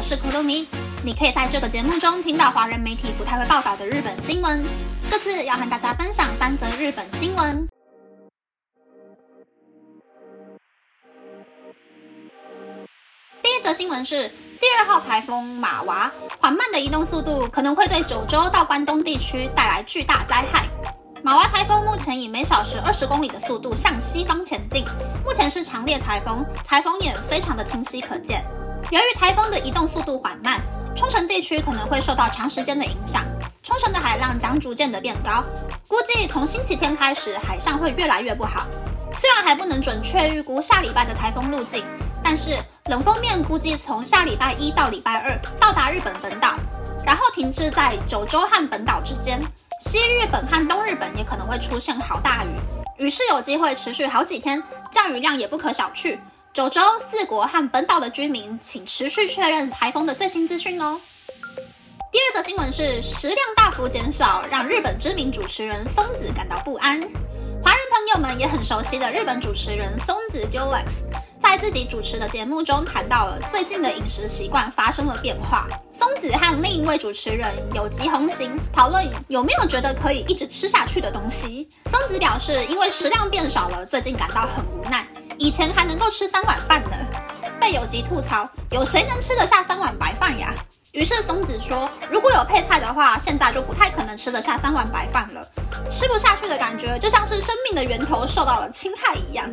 我是库鲁米。你可以在这个节目中听到华人媒体不太会报道的日本新闻。这次要和大家分享三则日本新闻。第一则新闻是第二号台风马娃缓慢的移动速度可能会对九州到关东地区带来巨大灾害。马娃台风目前以每小时二十公里的速度向西方前进，目前是强烈台风，台风眼非常的清晰可见。由于台风的移动速度缓慢，冲绳地区可能会受到长时间的影响，冲绳的海浪将逐渐的变高，估计从星期天开始海上会越来越不好。虽然还不能准确预估下礼拜的台风路径，但是冷锋面估计从下礼拜一到礼拜二到达日本本岛，然后停滞在九州和本岛之间。西日本和东日本也可能会出现好大雨，雨势有机会持续好几天，降雨量也不可小觑。九州、四国和本岛的居民，请持续确认台风的最新资讯哦。第二则新闻是食量大幅减少，让日本知名主持人松子感到不安。华人朋友们也很熟悉的日本主持人松子 Julex，在自己主持的节目中谈到了最近的饮食习惯发生了变化。松子和另一位主持人有吉红行讨论有没有觉得可以一直吃下去的东西。松子表示，因为食量变少了，最近感到很无奈。以前还能够吃三碗饭呢。被有吉吐槽，有谁能吃得下三碗白饭呀？于是松子说，如果有配菜的话，现在就不太可能吃得下三碗白饭了。吃不下去的感觉，就像是生命的源头受到了侵害一样。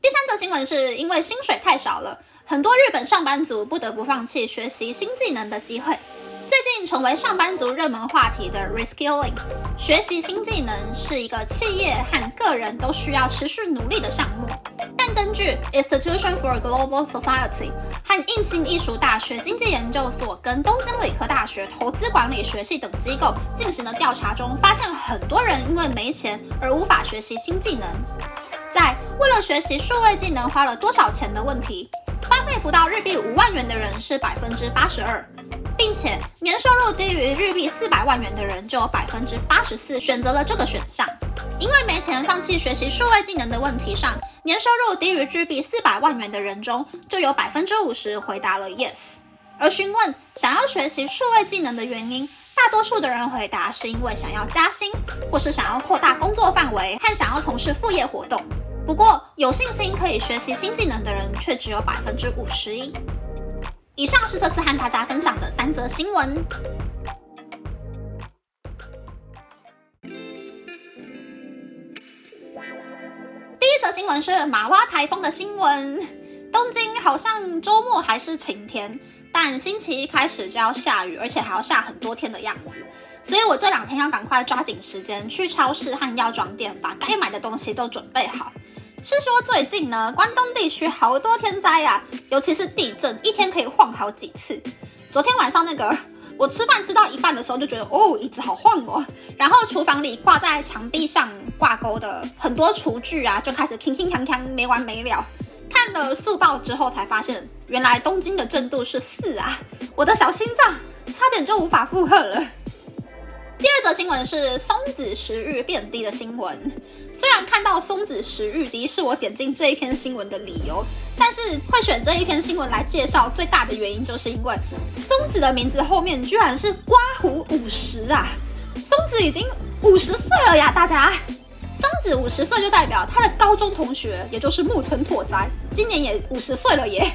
第三则新闻是因为薪水太少了，很多日本上班族不得不放弃学习新技能的机会。成为上班族热门话题的 reskilling，学习新技能是一个企业和个人都需要持续努力的项目。但根据 Institution for Global Society 和应庆艺术大学经济研究所跟东京理科大学投资管理学系等机构进行的调查中，发现很多人因为没钱而无法学习新技能。在为了学习数位技能花了多少钱的问题，花费不到日币五万元的人是百分之八十二。并且年收入低于日币四百万元的人就有百分之八十四选择了这个选项。因为没钱放弃学习数位技能的问题上，年收入低于日币四百万元的人中就有百分之五十回答了 yes。而询问想要学习数位技能的原因，大多数的人回答是因为想要加薪，或是想要扩大工作范围和想要从事副业活动。不过有信心可以学习新技能的人却只有百分之五十一。以上是这次和大家分享的三则新闻。第一则新闻是马洼台风的新闻。东京好像周末还是晴天，但星期一开始就要下雨，而且还要下很多天的样子。所以我这两天要赶快抓紧时间去超市和药妆店，把该买的东西都准备好。是说最近呢，关东地区好多天灾呀，尤其是地震，一天可以晃好几次。昨天晚上那个，我吃饭吃到一半的时候就觉得，哦，椅子好晃哦。然后厨房里挂在墙壁上挂钩的很多厨具啊，就开始铿铿锵锵没完没了。看了速报之后才发现，原来东京的震度是四啊，我的小心脏差点就无法负荷了。第二则新闻是松子食欲变低的新闻。虽然看到松子食欲低是我点进这一篇新闻的理由，但是会选这一篇新闻来介绍，最大的原因就是因为松子的名字后面居然是刮胡五十啊！松子已经五十岁了呀，大家！松子五十岁就代表他的高中同学，也就是木村拓哉，今年也五十岁了耶。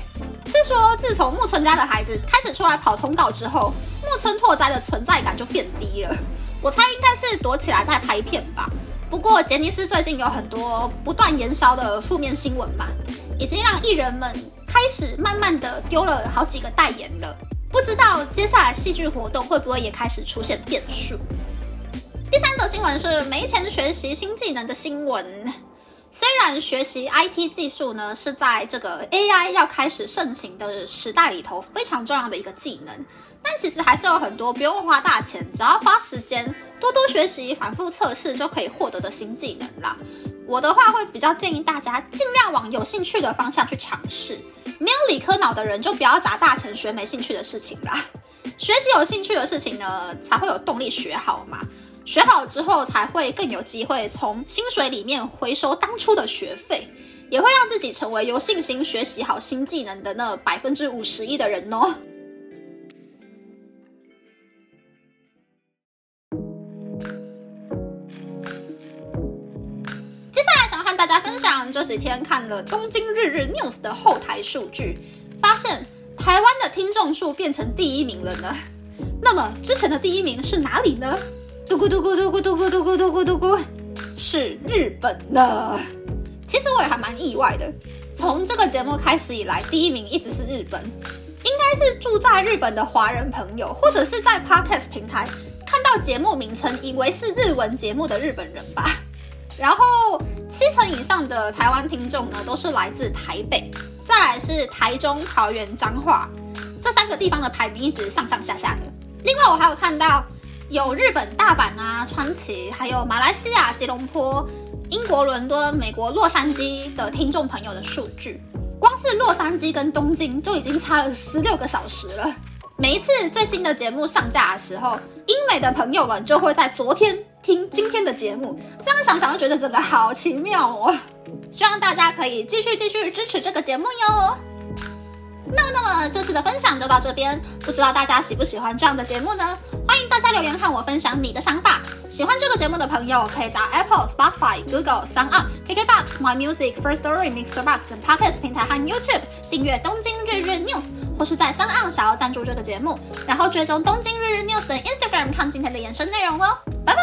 是说自从木村家的孩子开始出来跑通告之后，木村拓哉的存在感就变低了。我猜应该是躲起来在拍片吧。不过杰尼斯最近有很多不断延烧的负面新闻嘛，已经让艺人们开始慢慢的丢了好几个代言了。不知道接下来戏剧活动会不会也开始出现变数？第三则新闻是没钱学习新技能的新闻。虽然学习 IT 技术呢是在这个 AI 要开始盛行的时代里头非常重要的一个技能，但其实还是有很多不用花大钱，只要花时间多多学习、反复测试就可以获得的新技能啦。我的话会比较建议大家尽量往有兴趣的方向去尝试，没有理科脑的人就不要砸大钱学没兴趣的事情啦。学习有兴趣的事情呢，才会有动力学好嘛。学好之后才会更有机会从薪水里面回收当初的学费也会让自己成为有信心学习好新技能的那百分之五十一的人哦。接下来想要和大家分享这几天看了东京日日 news 的后台数据发现台湾的听众数变成第一名了呢。那么之前的第一名是哪里呢？嘟咕嘟咕嘟咕嘟咕嘟咕嘟咕嘟咕，是日本的。其实我也还蛮意外的，从这个节目开始以来，第一名一直是日本，应该是住在日本的华人朋友，或者是在 podcast 平台看到节目名称以为是日文节目的日本人吧。然后七成以上的台湾听众呢，都是来自台北，再来是台中、桃园、彰化这三个地方的排名一直上上下下的。另外，我还有看到有日本大阪啊、川崎，还有马来西亚吉隆坡、英国伦敦、美国洛杉矶的听众朋友的数据，光是洛杉矶跟东京就已经差了十六个小时了。每一次最新的节目上架的时候，英美的朋友们就会在昨天听今天的节目，这样想想就觉得真的好奇妙哦。希望大家可以继续继续支持这个节目哟。那么，那么这次的分享就到这边，不知道大家喜不喜欢这样的节目呢？欢迎大家留言和我分享你的想法。喜欢这个节目的朋友，可以在 Apple、Spotify、Google、s o u n KKBox、My Music、First Story、Mixer Box 等 Podcast 平台和 YouTube 订阅《东京日日 News》，或是在 s o n 想要赞助这个节目，然后追踪《东京日日 News》的 Instagram 看今天的延伸内容哦。拜拜